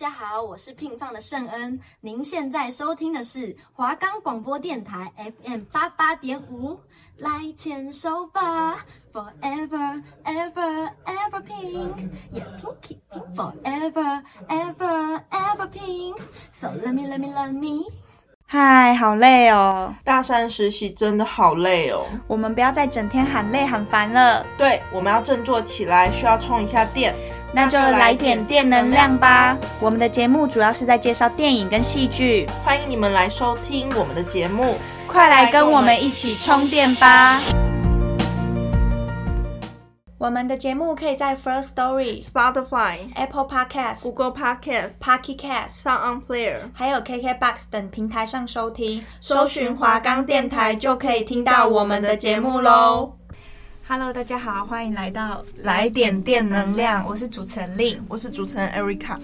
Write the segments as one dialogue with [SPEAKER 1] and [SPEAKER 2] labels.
[SPEAKER 1] 家好，我是聘放的圣恩。您现在收听的是华冈广播电台 FM 八八点五，来牵手吧，Forever Ever Ever Pink，Yeah Pinky Pink Forever Ever Ever Pink，So let me let me let me。
[SPEAKER 2] 嗨，好累哦！
[SPEAKER 3] 大三实习真的好累哦。
[SPEAKER 2] 我们不要再整天喊累喊烦了。
[SPEAKER 3] 对，我们要振作起来，需要充一下电。
[SPEAKER 2] 那就来点电能量吧。我们的节目主要是在介绍电影跟戏剧，
[SPEAKER 3] 欢迎你们来收听我们的节目，
[SPEAKER 2] 快来跟我们一起充电吧。我们的节目可以在 First Story、
[SPEAKER 3] Spotify、
[SPEAKER 2] Apple Podcast、
[SPEAKER 3] Google Podcast、
[SPEAKER 2] Pocket Cast、
[SPEAKER 3] Sound On Player，
[SPEAKER 2] 还有 KKBox 等平台上收听，搜寻华冈电台就可以听到我们的节目喽。Hello，大家好，欢迎来到
[SPEAKER 3] 来点电能量，
[SPEAKER 2] 我是主持人令
[SPEAKER 3] 我是主持人 Erica。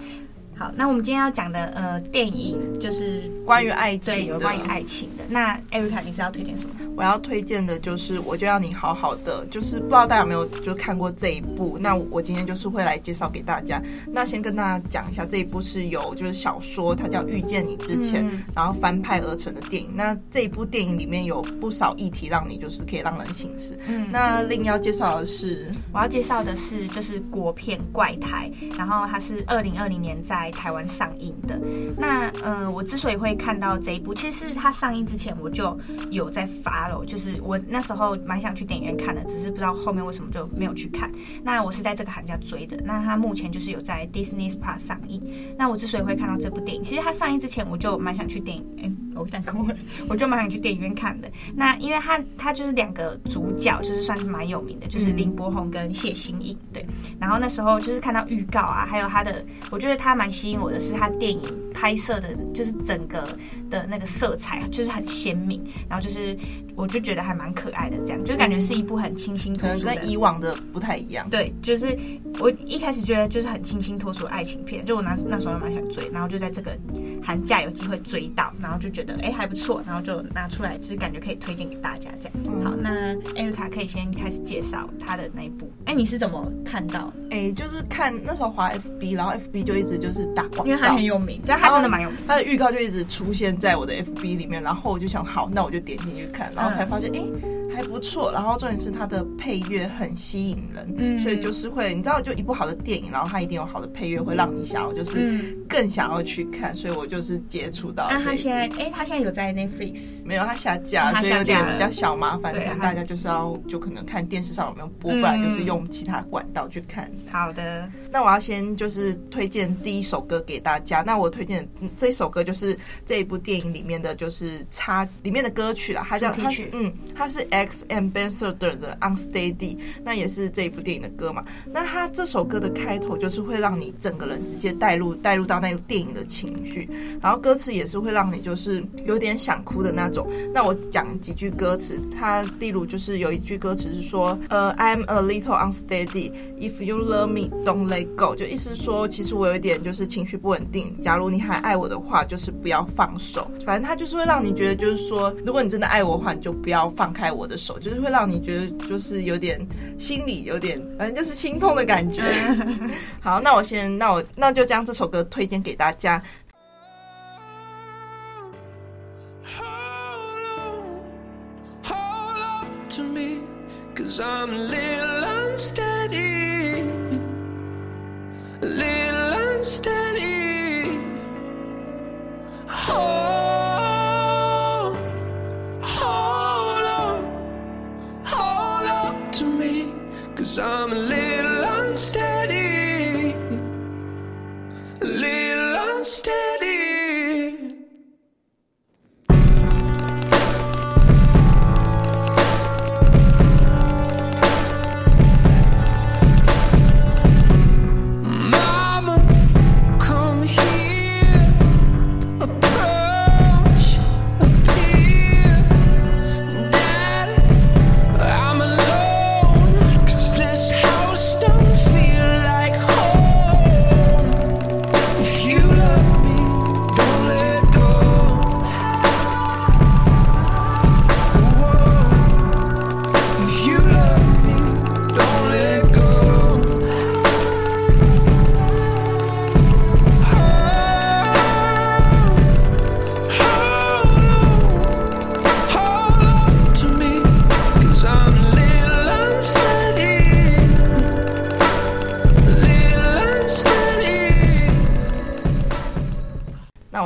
[SPEAKER 2] 好，那我们今天要讲的呃电影就是
[SPEAKER 3] 关于爱情，
[SPEAKER 2] 对，有关于爱情的。那 Erica，你是要推荐什么？
[SPEAKER 3] 我要推荐的就是我就要你好好的，就是不知道大家有没有就看过这一部？那我今天就是会来介绍给大家。那先跟大家讲一下，这一部是有就是小说，它叫《遇见你之前》，嗯，然后翻拍而成的电影。那这一部电影里面有不少议题让你就是可以让人醒思。嗯，那另要介绍的是，
[SPEAKER 2] 我要介绍的是就是国片《怪胎》，然后它是二零二零年在台湾上映的。那呃，我之所以会看到这一部，其实它上映之前我就有在 follow，就是我那时候蛮想去电影院看的，只是不知道后面为什么就没有去看。那我是在这个寒假追的。那它目前就是有在 Disney Plus 上映。那我之所以会看到这部电影，其实它上映之前我就蛮想去电影院。我讲过了，我就蛮想去电影院看的。那因为他他就是两个主角，就是算是蛮有名的，就是林柏宏跟谢欣颖。对，然后那时候就是看到预告啊，还有他的，我觉得他蛮吸引我的是他电影拍摄的，就是整个的那个色彩就是很鲜明，然后就是我就觉得还蛮可爱的，这样就感觉是一部很清新脱俗的，
[SPEAKER 3] 可能跟以往的不太一样。
[SPEAKER 2] 对，就是我一开始觉得就是很清新脱俗的爱情片，就我那那时候蛮想追，然后就在这个寒假有机会追到，然后就觉得。哎，还不错，然后就拿出来，就是感觉可以推荐给大家这样。嗯、好，那艾瑞卡可以先开始介绍他的那一部。哎，你是怎么看到？
[SPEAKER 3] 哎，就是看那时候滑 FB，然后 FB 就一直就是打广告，
[SPEAKER 2] 因为他很有名，但他真的蛮有名。
[SPEAKER 3] 他的预告就一直出现在我的 FB 里面，然后我就想，好，那我就点进去看，然后才发现，哎、嗯，还不错。然后重点是他的配乐很吸引人，嗯，所以就是会，你知道，就一部好的电影，然后它一定有好的配乐，会让你想要就是更想要去看。所以我就是接触到。
[SPEAKER 2] 那他现在，哎，他现在有在 Netflix
[SPEAKER 3] 没有，他下架，所以有点比较小麻烦。可能大家就是要就可能看电视上有没有播，不然就是用其他管道去看。
[SPEAKER 2] 好的，
[SPEAKER 3] 那我要先就是推荐第一首歌给大家。那我推荐这一首歌就是这一部电影里面的就是插里面的歌曲啦，它叫它是嗯，它是 X Ambassador 的 Unsteady，那也是这一部电影的歌嘛。那它这首歌的开头就是会让你整个人直接带入带入到那电影的情绪，然后歌词也是会让你就是有点想哭的那种。那我讲几句歌词，它例如就是有一句歌词是说，呃，I'm a little unsteady. If you love me, don't let go。就意思说，其实我有一点就是情绪不稳定。假如你还爱我的话，就是不要放手。反正它就是会让你觉得，就是说，如果你真的爱我的话，你就不要放开我的手。就是会让你觉得，就是有点心里有点，反正就是心痛的感觉。好，那我先，那我那就将这首歌推荐给大家。Cause I'm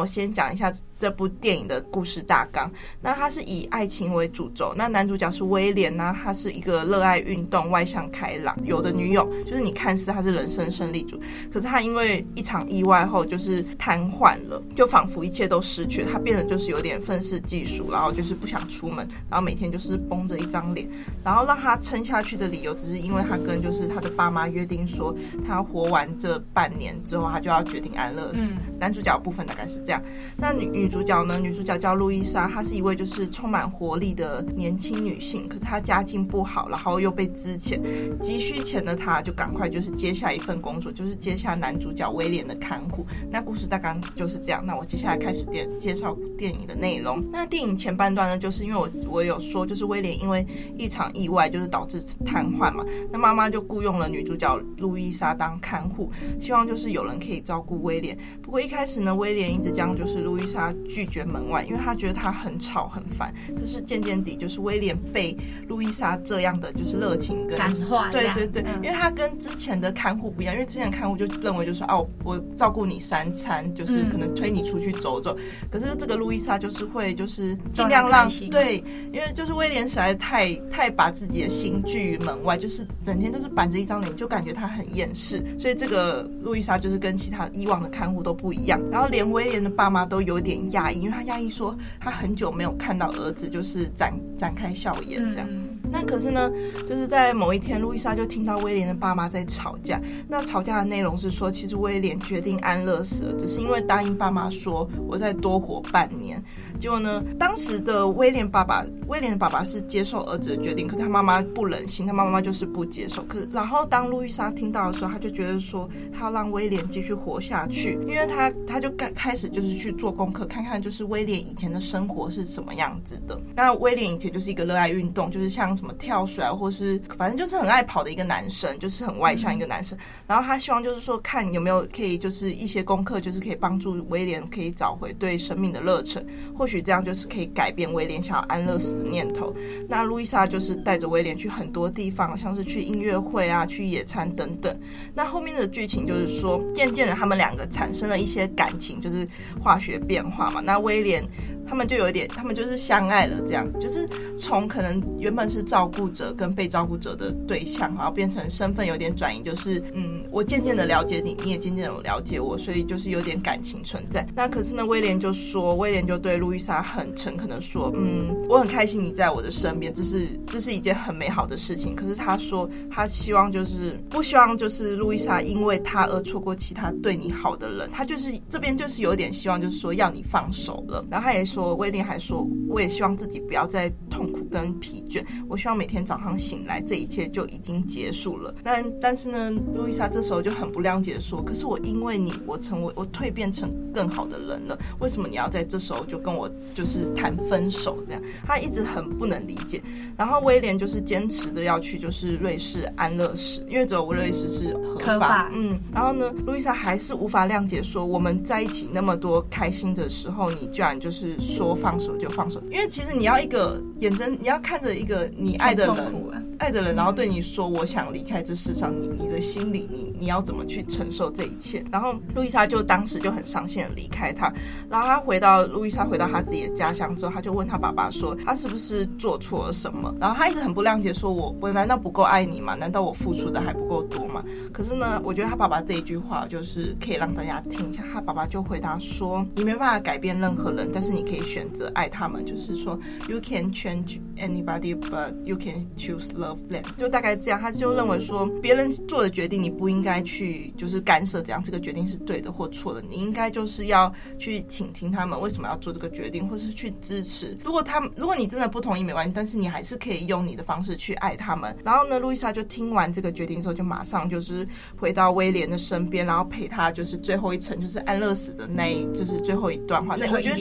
[SPEAKER 3] 我先讲一下这部电影的故事大纲。那它是以爱情为主轴，那男主角是威廉呢，他是一个热爱运动、外向开朗、有的女友，就是你看似他是人生胜利组，可是他因为一场意外后就是瘫痪了，就仿佛一切都失去，他变得就是有点愤世嫉俗，然后就是不想出门，然后每天就是绷着一张脸，然后让他撑下去的理由只是因为他跟就是他的爸妈约定说，他活完这半年之后，他就要决定安乐死。嗯、男主角部分大概是这样，那女女主角呢？女主角叫路易莎，她是一位就是充满活力的年轻女性，可是她家境不好，然后又被支遣，急需钱的她就赶快就是接下一份工作，就是接下男主角威廉的看护。那故事大概就是这样。那我接下来开始电介绍电影的内容。那电影前半段呢，就是因为我我有说，就是威廉因为一场意外就是导致瘫痪嘛，那妈妈就雇佣了女主角路易莎当看护，希望就是有人可以照顾威廉。不过一开始呢，威廉一直将就是路易莎拒绝门外，因为他觉得他很吵很烦。可是渐渐地，就是威廉被路易莎这样的就是热情跟
[SPEAKER 2] 感化，
[SPEAKER 3] 对对对，因为他跟之前的看护不一样，因为之前的看护就认为就是哦，我照顾你三餐，就是可能推你出去走走。可是这个路易莎就是会就是尽量让对，因为就是威廉实在太太把自己的心拒于门外，就是整天都是板着一张脸，就感觉他很厌世。所以这个路易莎就是跟其他以往的看护都不一样。然后连威廉的爸妈都有点压抑，因为他压抑说他很久没有看到儿子就是展展开笑颜这样。那可是呢，就是在某一天，路易莎就听到威廉的爸妈在吵架。那吵架的内容是说，其实威廉决定安乐死了，只是因为答应爸妈说我再多活半年。结果呢，当时的威廉爸爸，威廉的爸爸是接受儿子的决定，可他妈妈不忍心，他妈妈就是不接受。可是然后当路易莎听到的时候，他就觉得说，他要让威廉继续活下去，因为他他就开开始就是去做功课，看看就是威廉以前的生活是什么样子的。那威廉以前就是一个热爱运动，就是像。什么跳水啊，或是反正就是很爱跑的一个男生，就是很外向一个男生。然后他希望就是说，看有没有可以就是一些功课，就是可以帮助威廉可以找回对生命的热忱。或许这样就是可以改变威廉想要安乐死的念头。那路易莎就是带着威廉去很多地方，像是去音乐会啊，去野餐等等。那后面的剧情就是说，渐渐的他们两个产生了一些感情，就是化学变化嘛。那威廉。他们就有一点，他们就是相爱了，这样就是从可能原本是照顾者跟被照顾者的对象，然后变成身份有点转移，就是嗯，我渐渐的了解你，你也渐渐的了解我，所以就是有点感情存在。那可是呢，威廉就说，威廉就对路易莎很诚恳的说，嗯，我很开心你在我的身边，这是这是一件很美好的事情。可是他说，他希望就是不希望就是路易莎因为他而错过其他对你好的人，他就是这边就是有点希望，就是说要你放手了。然后他也说。威廉还说，我也希望自己不要再痛苦跟疲倦。我希望每天早上醒来，这一切就已经结束了。但但是呢，路易莎这时候就很不谅解说，可是我因为你，我成为我蜕变成更好的人了。为什么你要在这时候就跟我就是谈分手？这样，他一直很不能理解。然后威廉就是坚持的要去就是瑞士安乐死，因为只有瑞士是合法。合法。嗯。然后呢，路易莎还是无法谅解说，我们在一起那么多开心的时候，你居然就是。说放手就放手，因为其实你要一个眼睁，你要看着一个你爱的人，爱的人，然后对你说我想离开这世上，你你的心里你你要怎么去承受这一切？然后路易莎就当时就很伤心的离开他，然后他回到路易莎回到他自己的家乡之后，他就问他爸爸说他是不是做错了什么？然后他一直很不谅解，说我我难道不够爱你吗？难道我付出的还不够多吗？可是呢，我觉得他爸爸这一句话就是可以让大家听一下，他爸爸就回答说你没办法改变任何人，但是你可以。选择爱他们，就是说，you can change anybody, but you can choose love 就大概这样，他就认为说，别人做的决定，你不应该去就是干涉，这样这个决定是对的或错的，你应该就是要去倾听他们为什么要做这个决定，或是去支持。如果他们，如果你真的不同意，没关系，但是你还是可以用你的方式去爱他们。然后呢，路易莎就听完这个决定之后，就马上就是回到威廉的身边，然后陪他就是最后一程，就是安乐死的那一，就是最后一段话。那我觉得，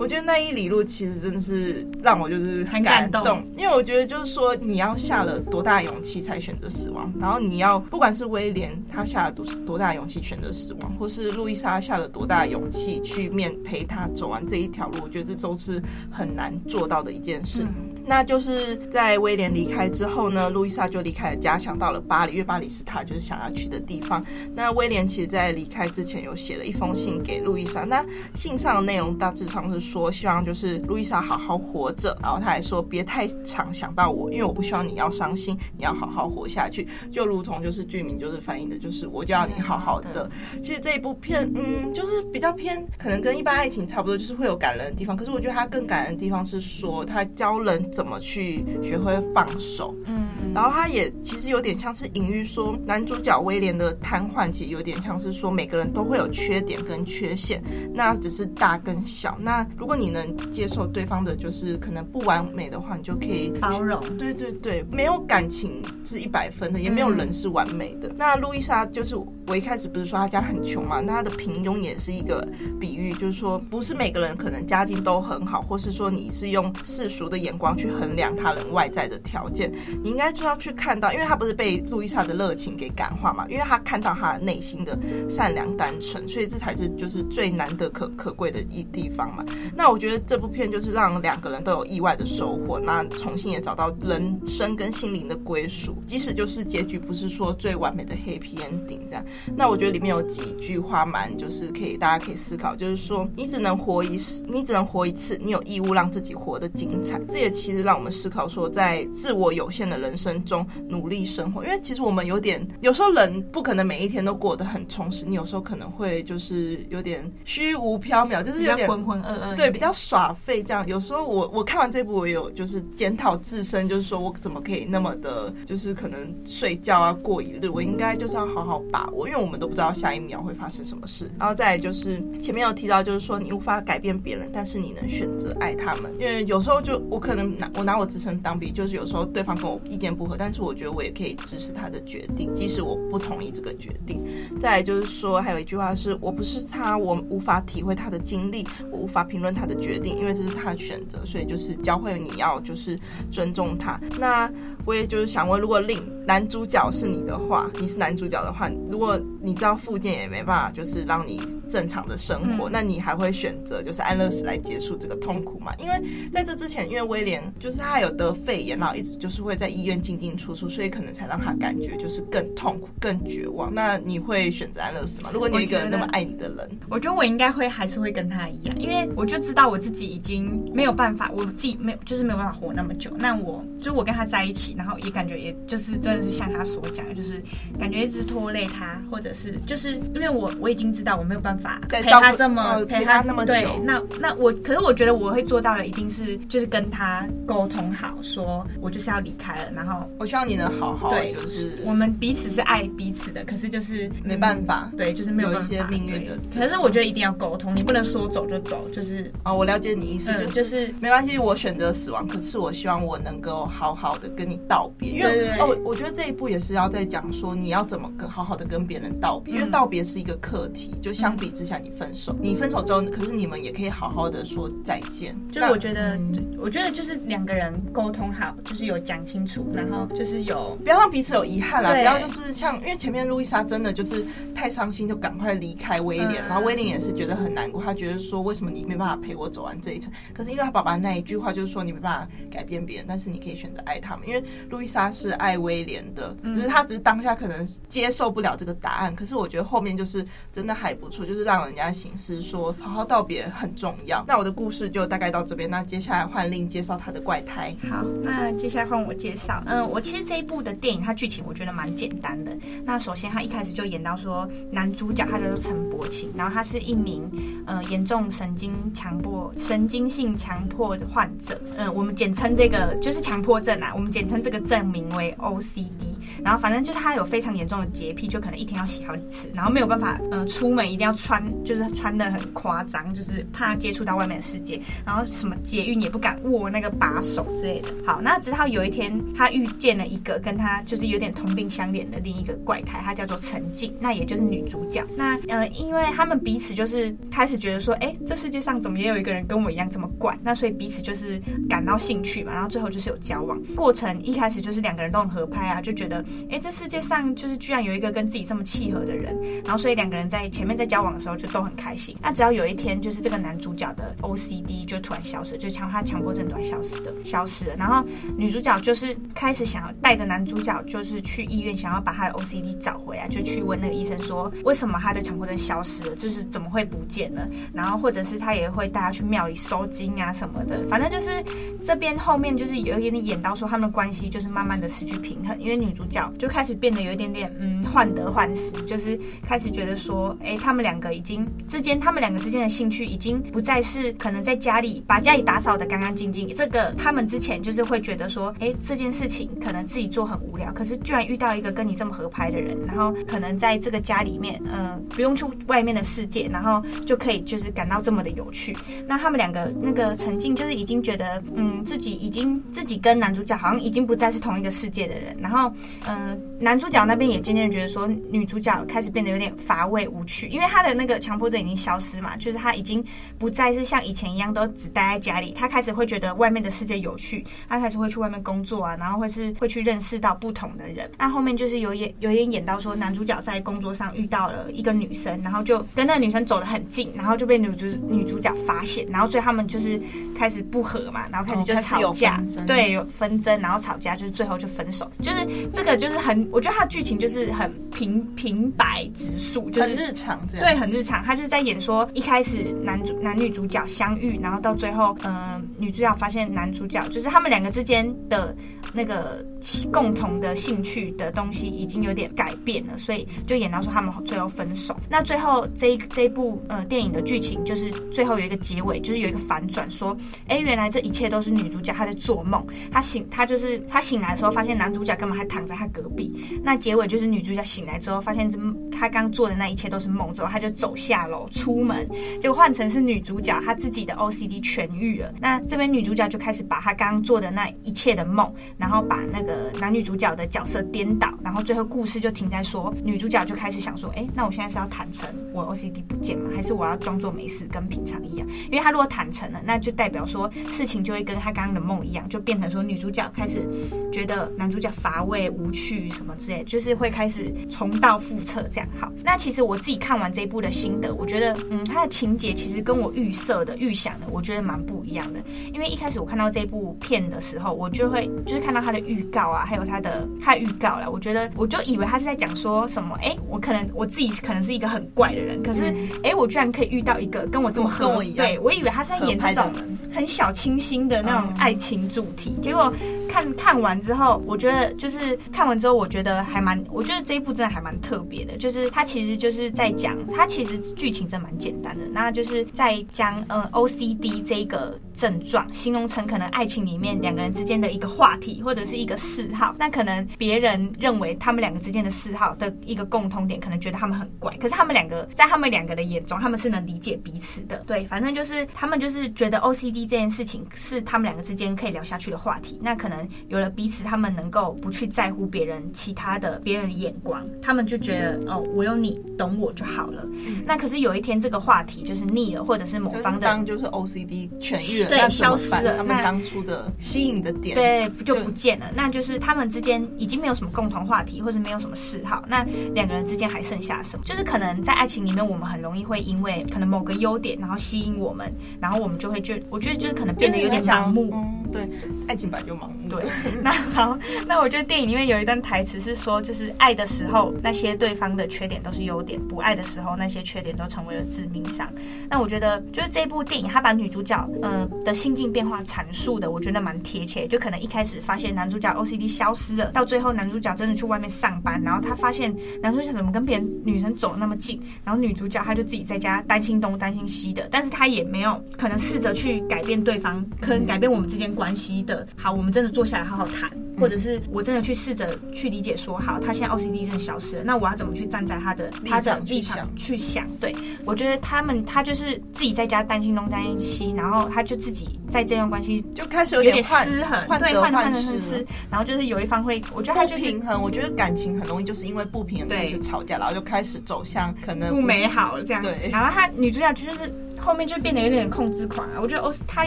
[SPEAKER 3] 我觉得。那一里路其实真的是让我就是很感动，因为我觉得就是说你要下了多大勇气才选择死亡，然后你要不管是威廉他下了多多大勇气选择死亡，或是路易莎下了多大勇气去面陪他走完这一条路，我觉得这都是很难做到的一件事。那就是在威廉离开之后呢，路易莎就离开了家乡，到了巴黎，因为巴黎是她就是想要去的地方。那威廉其实在离开之前有写了一封信给路易莎，那信上的内容大致上是说，希望就是路易莎好好活着，然后他还说别太常想到我，因为我不希望你要伤心，你要好好活下去，就如同就是剧名就是反映的，就是我就要你好好的。其实这一部片，嗯，就是比较偏，可能跟一般爱情差不多，就是会有感人的地方，可是我觉得它更感人的地方是说，他教人怎么去学会放手，嗯。然后他也其实有点像是隐喻说，男主角威廉的瘫痪，其实有点像是说，每个人都会有缺点跟缺陷，那只是大跟小。那如果你能接受对方的，就是可能不完美的话，你就可以
[SPEAKER 2] 包容。
[SPEAKER 3] 对对对，没有感情是一百分的，也没有人是完美的。嗯、那路易莎就是我一开始不是说他家很穷嘛，那他的平庸也是一个比喻，就是说不是每个人可能家境都很好，或是说你是用世俗的眼光去衡量他人外在的条件，你应该。就要去看到，因为他不是被路易莎的热情给感化嘛，因为他看到他内心的善良单纯，所以这才是就是最难得可可贵的一地方嘛。那我觉得这部片就是让两个人都有意外的收获，那重新也找到人生跟心灵的归属，即使就是结局不是说最完美的 happy ending 这样。那我觉得里面有几句话蛮就是可以大家可以思考，就是说你只能活一世，你只能活一次，你有义务让自己活得精彩。这也其实让我们思考说，在自我有限的人生。中努力生活，因为其实我们有点，有时候人不可能每一天都过得很充实，你有时候可能会就是有点虚无缥缈，就是有点
[SPEAKER 2] 浑浑噩噩，
[SPEAKER 3] 对，比较耍废这样。有时候我我看完这部，我有就是检讨自身，就是说我怎么可以那么的，就是可能睡觉啊过一日，我应该就是要好好把握，因为我们都不知道下一秒会发生什么事。然后再来就是前面有提到，就是说你无法改变别人，但是你能选择爱他们，因为有时候就我可能拿我拿我自身当比，就是有时候对方跟我意见不。不合，但是我觉得我也可以支持他的决定，即使我不同意这个决定。再来就是说，还有一句话是：我不是他，我无法体会他的经历，我无法评论他的决定，因为这是他的选择。所以就是教会你要就是尊重他。那我也就是想问，如果另男主角是你的话，你是男主角的话，如果你知道附件也没办法，就是让你正常的生活，嗯、那你还会选择就是安乐死来结束这个痛苦吗？因为在这之前，因为威廉就是他有得肺炎，然后一直就是会在医院进进出出，所以可能才让他感觉就是更痛苦、更绝望。那你会选择安乐死吗？如果你有一个人那么爱你的人，
[SPEAKER 2] 我觉得我应该会还是会跟他一样，因为我就知道我自己已经没有办法，我自己没有就是没有办法活那么久。那我就我跟他在一起，然后也感觉也就是真的是像他所讲的，就是感觉一直拖累他，或者是就是因为我我已经知道我没有办法陪他这么陪他那么久。对，那那我可是我觉得我会做到的一定是就是跟他沟通好，说我就是要离开了，然后
[SPEAKER 3] 我希望你能好好，对，就是
[SPEAKER 2] 我们彼此是爱彼此的，可是就是
[SPEAKER 3] 没办法，
[SPEAKER 2] 对，就是没有办法，有一些命运的。可是我觉得一定要沟通，你不能说走就走，就是
[SPEAKER 3] 啊，我了解你意思，就是就是没关系，我选择死亡，可是我希望我能够好好的跟你道别，因为哦，我觉得这一步也是要在讲说你要怎么跟好好的跟别人道别，因为道别是一个课题，就相比之下你分手，你分手之后，可是你们也可以好好的说再见，
[SPEAKER 2] 就是我觉得，我觉得就是两个人沟通好，就是有讲清楚，然后就是有
[SPEAKER 3] 不要让彼此有遗憾啦，不要就是像因为前面路易莎真的就是太伤心，就赶快离开威廉，然后威廉也是觉得很难过，他觉得说为什么你没办法陪我走完这一程？可是因为他爸爸那一句话就是说你没办法改变别人，但是你可以选择爱他们，因为路易莎是爱威廉的，只是他只是当下可能接受不了这个答案，可是我觉得后面就是真的还不错，就是让人家醒思说好好道别很重要。那我的故事就大概到这边，那接下来换另介绍他的怪胎。
[SPEAKER 2] 好，那接下来换我介绍。嗯，我其实这一部的电影它剧情我觉得蛮简单的。那首先他一开始就演到说男主角他叫做陈柏青，然后他是一名呃严重神经强迫神经性强迫的患者。嗯，我们简称这个就是强迫症啊，我们简称这个症名为 OCD。然后反正就是他有非常严重的洁癖，就可能一天要洗好几次，然后没有办法，呃，出门一定要穿，就是穿得很夸张，就是怕接触到外面的世界。然后什么捷运也不敢握那个把手之类的。好，那直到有一天，他遇见了一个跟他就是有点同病相怜的另一个怪胎，他叫做陈静，那也就是女主角。那呃，因为他们彼此就是开始觉得说，哎，这世界上怎么也有一个人跟我一样这么怪？那所以彼此就是感到兴趣嘛。然后最后就是有交往过程，一开始就是两个人都很合拍啊，就觉得。哎，这世界上就是居然有一个跟自己这么契合的人，然后所以两个人在前面在交往的时候就都很开心。那只要有一天，就是这个男主角的 OCD 就突然消失，就强他强迫症突然消失的消失了，然后女主角就是开始想要带着男主角就是去医院，想要把他的 OCD 找回来，就去问那个医生说，为什么他的强迫症消失了，就是怎么会不见了？然后或者是他也会带他去庙里收惊啊什么的，反正就是这边后面就是有一点点演到说他们的关系就是慢慢的失去平衡，因为女主就开始变得有一点点嗯患得患失，就是开始觉得说，哎，他们两个已经之间，他们两个之间的兴趣已经不再是可能在家里把家里打扫得干干净净，这个他们之前就是会觉得说，哎，这件事情可能自己做很无聊，可是居然遇到一个跟你这么合拍的人，然后可能在这个家里面，嗯、不用去外面的世界，然后就可以就是感到这么的有趣。那他们两个那个沉浸就是已经觉得，嗯，自己已经自己跟男主角好像已经不再是同一个世界的人，然后，嗯、呃，男主角那边也渐渐觉得说，女主角开始变得有点乏味无趣，因为他的那个强迫症已经消失嘛，就是他已经不再是像以前一样都只待在家里，他开始会觉得外面的世界有趣，他开始会去外面工作啊，然后会是会去认识到不同的人。那后面就是有演有点演到说，男主角在工作上遇到了一个女生，然后就跟那个女生走得很近，然后就被女主女主角发现，然后最后他们就是开始不和嘛，然后开始就吵架，哦、对，有纷争，然后吵架，就是最后就分手。就是这个就是很，我觉得他的剧情就是很平平白直述，就是
[SPEAKER 3] 很日常这样，
[SPEAKER 2] 对，很日常。他就是在演说一开始男主男女主角相遇，然后到最后，嗯、呃，女主角发现男主角就是他们两个之间的那个共同的兴趣的东西已经有点改变了，所以就演到说他们最后分手。那最后这一这一部呃电影的剧情就是最后有一个结尾，就是有一个反转，说，哎，原来这一切都是女主角她在做梦。她醒，她就是她醒来的时候发现男主角根本还躺在他隔壁。那结尾就是女主角醒来之后发现这她刚做的那一切都是梦，之后她就走下楼出门，就换成是女主角她自己的 OCD 痊愈了。那这边女主角就开始把她刚刚做的那一切的梦，然后把那个男女主角的角色颠倒，然后最后故事就停在说，女主角就开始想说，哎，那我现在是要坦诚我 OCD 不见吗？还是我要装作没事，跟平常一样？因为她如果坦诚了，那就代表说事情就会跟她刚刚的梦一样，就变成说女主角开始觉得男主角乏味无趣什么之类，就是会开始重蹈覆辙这样。好，那其实我自己看完这一部的心得，我觉得，嗯，它的情节其实跟我预设的、预想的，我觉得蛮不一样的。因为一开始我看到这部片的时候，我就会就是看到它的预告啊，还有它的它的预告啦，我觉得我就以为他是在讲说什么，哎，我可能我自己可能是一个很怪的人，可是，哎、嗯，我居然可以遇到一个跟我这么合，跟我一样，对，我以为他是在演这种很小清新的那种爱情主题，结果。看看完之后，我觉得就是看完之后，我觉得还蛮，我觉得这一部真的还蛮特别的。就是它其实就是在讲，它其实剧情真蛮简单的，那就是在讲嗯 OCD 这个症状，形容成可能爱情里面两个人之间的一个话题或者是一个嗜好。那可能别人认为他们两个之间的嗜好的一个共通点，可能觉得他们很怪，可是他们两个在他们两个的眼中，他们是能理解彼此的。对，反正就是他们就是觉得 OCD 这件事情是他们两个之间可以聊下去的话题。那可能。有了彼此，他们能够不去在乎别人其他的别人的眼光，他们就觉得哦，我有你懂我就好了。嗯、那可是有一天这个话题就是腻了，或者是某方的
[SPEAKER 3] 当就是 OCD 痊愈了，
[SPEAKER 2] 对，消失了，
[SPEAKER 3] 他们当初的吸引的点
[SPEAKER 2] 对就不见了。那就是他们之间已经没有什么共同话题，或者没有什么嗜好。那两个人之间还剩下什么？就是可能在爱情里面，我们很容易会因为可能某个优点，然后吸引我们，然后我们就会觉我觉得就是可能变得有点盲目。
[SPEAKER 3] 嗯，对，爱情本来就盲目。
[SPEAKER 2] 对。那好，那我觉得电影里面有一段台词是说，就是爱的时候那些对方的缺点都是优点，不爱的时候那些缺点都成为了致命伤。那我觉得就是这部电影，他把女主角嗯、呃、的心境变化阐述的，我觉得蛮贴切。就可能一开始发现男主角 OCD 消失了，到最后男主角真的去外面上班，然后他发现男主角怎么跟别人女生走那么近，然后女主角她就自己在家担心东担心西的，但是她也没有可能试着去改变对方，可能改变我们之间关系的。好，我们真的坐下来好好谈，或者是我真的去试着去理解说，好，他现在 OCD 真的消失了，那我要怎么去站在他的他的立场去想？对，我觉得他们他就是自己在家担心东担心西，然后他就自己在这段关系
[SPEAKER 3] 就开始有点失衡，
[SPEAKER 2] 对，患得患失，然后就是有一方会，我觉得他就是
[SPEAKER 3] 平衡。我觉得感情很容易就是因为不平衡开始吵架，然后就开始走向可能
[SPEAKER 2] 不美好这样子。然后他女主角就是。后面就变得有点控制狂啊。我觉得欧斯他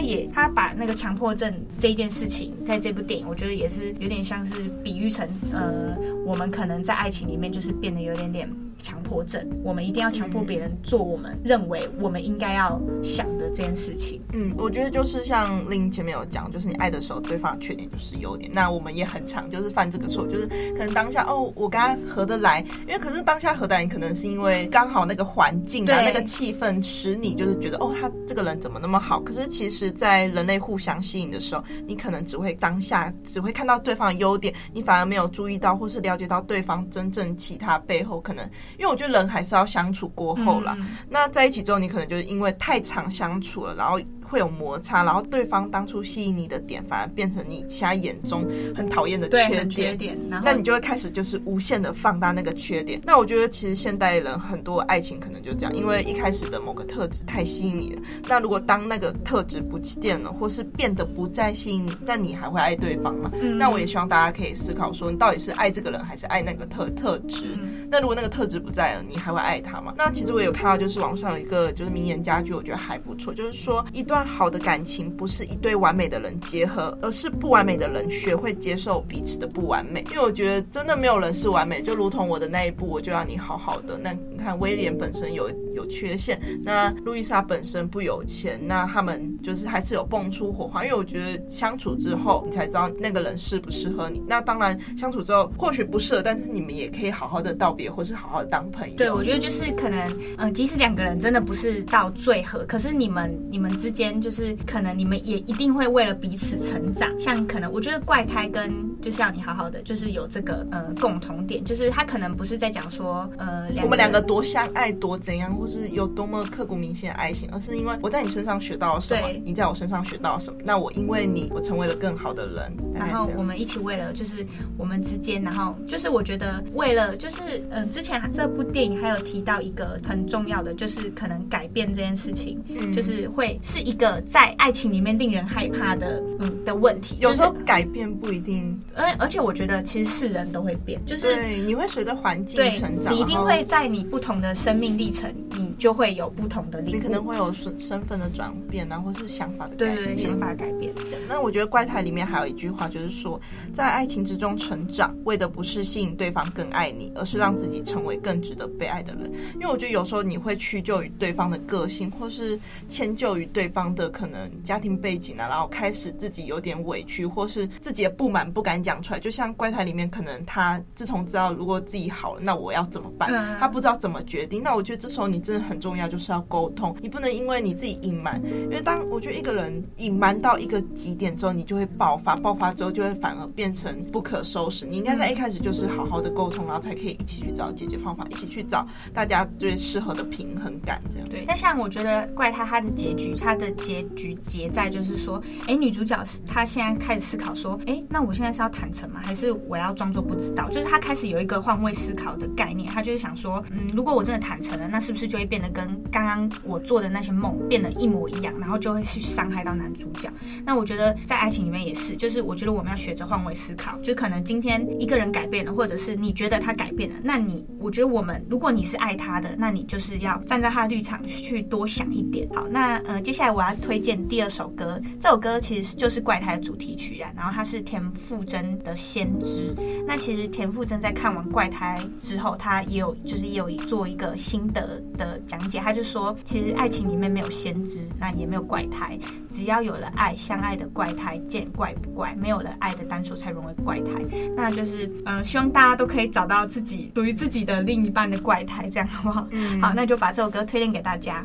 [SPEAKER 2] 也他把那个强迫症这一件事情，在这部电影，我觉得也是有点像是比喻成呃，我们可能在爱情里面就是变得有点点。强迫症，我们一定要强迫别人做我们认为我们应该要想的这件事情。
[SPEAKER 3] 嗯，我觉得就是像令前面有讲，就是你爱的时候，对方的缺点就是优点。那我们也很常就是犯这个错，就是可能当下哦，我跟他合得来，因为可是当下合得来，可能是因为刚好那个环境啊，那个气氛使你就是觉得哦，他这个人怎么那么好？可是其实，在人类互相吸引的时候，你可能只会当下只会看到对方的优点，你反而没有注意到或是了解到对方真正其他背后可能。因为我觉得人还是要相处过后啦，嗯、那在一起之后，你可能就是因为太常相处了，然后。会有摩擦，然后对方当初吸引你的点，反而变成你现在眼中很讨厌的缺点。缺点，那你就会开始就是无限的放大那个缺点。那我觉得其实现代人很多爱情可能就这样，因为一开始的某个特质太吸引你了。那如果当那个特质不见了，或是变得不再吸引你，但你还会爱对方吗？嗯、那我也希望大家可以思考说，你到底是爱这个人，还是爱那个特特质？嗯、那如果那个特质不在了，你还会爱他吗？那其实我有看到，就是网上有一个就是名言佳句，我觉得还不错，就是说一段。好的感情不是一对完美的人结合，而是不完美的人学会接受彼此的不完美。因为我觉得真的没有人是完美，就如同我的那一部，我就要你好好的。那你看威廉本身有有缺陷，那路易莎本身不有钱，那他们就是还是有蹦出火花。因为我觉得相处之后，你才知道那个人适不适合你。那当然相处之后或许不适合，但是你们也可以好好的道别，或是好好当朋友。
[SPEAKER 2] 对，我觉得就是可能，嗯、呃，即使两个人真的不是到最合，可是你们你们之间。就是可能你们也一定会为了彼此成长，像可能我觉得怪胎跟就是要你好好的，就是有这个呃共同点，就是他可能不是在讲说呃
[SPEAKER 3] 我们两个多相爱多怎样，或是有多么刻骨铭心的爱情，而是因为我在你身上学到了什么，你在我身上学到了什么，那我因为你我成为了更好的人，
[SPEAKER 2] 然后我们一起为了就是我们之间，然后就是我觉得为了就是嗯、呃、之前这部电影还有提到一个很重要的，就是可能改变这件事情，嗯、就是会是一个。在爱情里面令人害怕的，嗯的问题，
[SPEAKER 3] 有时候改变不一定，
[SPEAKER 2] 而而且我觉得其实是人都会变，就是
[SPEAKER 3] 对，你会随着环境成长，
[SPEAKER 2] 你一定会在你不同的生命历程，你就会有不同的历，
[SPEAKER 3] 你可能会有身身份的转变啊，或是想法的改变，
[SPEAKER 2] 对，想法改变。
[SPEAKER 3] 那我觉得怪胎里面还有一句话，就是说，在爱情之中成长，为的不是吸引对方更爱你，而是让自己成为更值得被爱的人。因为我觉得有时候你会屈就于对方的个性，或是迁就于对方的可能家庭背景啊，然后开始自己有点委屈，或是自己的不满不敢讲出来。就像怪胎里面，可能他自从知道如果自己好了，那我要怎么办？他不知道怎么决定。那我觉得这时候你真的很重要，就是要沟通。你不能因为你自己隐瞒，因为当我觉得一个人隐瞒到一个极点之后，你就会爆发，爆发之后就会反而变成不可收拾。你应该在一开始就是好好的沟通，然后才可以一起去去找解决方法，一起去找大家最适合的平衡感。这样
[SPEAKER 2] 对。那像我觉得怪胎他的结局，他的结局。结在就是说，哎，女主角是她现在开始思考说，哎，那我现在是要坦诚吗？还是我要装作不知道？就是她开始有一个换位思考的概念，她就是想说，嗯，如果我真的坦诚了，那是不是就会变得跟刚刚我做的那些梦变得一模一样，然后就会去伤害到男主角？那我觉得在爱情里面也是，就是我觉得我们要学着换位思考，就可能今天一个人改变了，或者是你觉得他改变了，那你，我觉得我们如果你是爱他的，那你就是要站在他的立场去多想一点。好，那呃，接下来我要推荐。第二首歌，这首歌其实就是怪胎的主题曲啊。然后它是田馥甄的《先知》。那其实田馥甄在看完怪胎之后，他也有就是也有做一个心得的讲解。他就说，其实爱情里面没有先知，那也没有怪胎，只要有了爱，相爱的怪胎见怪不怪；没有了爱的单数才沦为怪胎。那就是嗯、呃，希望大家都可以找到自己属于自己的另一半的怪胎，这样好不好？嗯，好，那就把这首歌推荐给大家。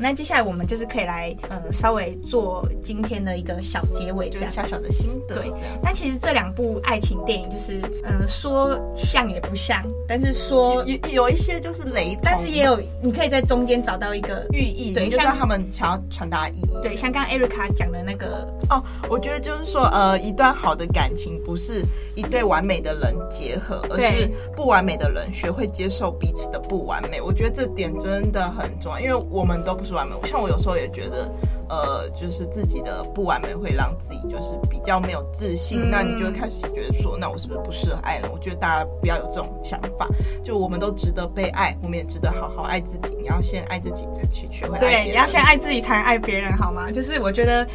[SPEAKER 2] 那接下来我们就是可以来呃稍微做今天的一个小结尾，这样
[SPEAKER 3] 小小的心得。
[SPEAKER 2] 对，那其实这两部爱情电影就是嗯、呃、说像也不像，但是说
[SPEAKER 3] 有有一些就是雷同，
[SPEAKER 2] 但是也有你可以在中间找到一个
[SPEAKER 3] 寓意，对，像他们想要传达意义。
[SPEAKER 2] 对，像刚刚 Erica 讲的那个
[SPEAKER 3] 哦，我觉得就是说呃一段好的感情不是一对完美的人结合，而是不完美的人学会接受彼此的不完美。我觉得这点真的很重要，因为我们都不是完美。像我有时候也觉得，呃，就是自己的不完美会让自己就是比较没有自信，嗯、那你就会开始觉得说，那我是不是不适合爱人？我觉得大家不要有这种想法，就我们都值得被爱，我们也值得好好爱自己。你要先爱自己，才去学会爱。
[SPEAKER 2] 对，你要先爱自己，才能爱别人，好吗？就是我觉得，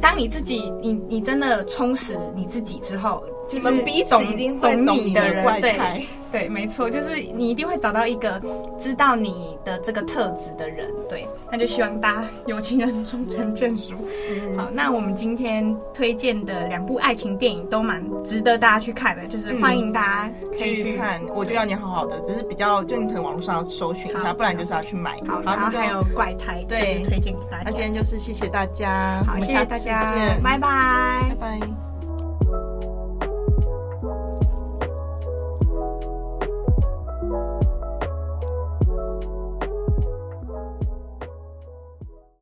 [SPEAKER 2] 当你自己，你你真的充实你自己之后。
[SPEAKER 3] 就是彼此一定会懂你的怪胎，
[SPEAKER 2] 对，没错，就是你一定会找到一个知道你的这个特质的人，对，那就希望大家有情人终成眷属。嗯、好，那我们今天推荐的两部爱情电影都蛮值得大家去看的，就是欢迎大家可以去看。
[SPEAKER 3] 我就要你好好的，只是比较就你可能网络上要搜寻一下，不然就是要去买。
[SPEAKER 2] 好，然后还有怪胎，对，推荐给大家。
[SPEAKER 3] 那今天就是谢谢大家，
[SPEAKER 2] 好，谢谢大家，拜拜，
[SPEAKER 3] 拜拜。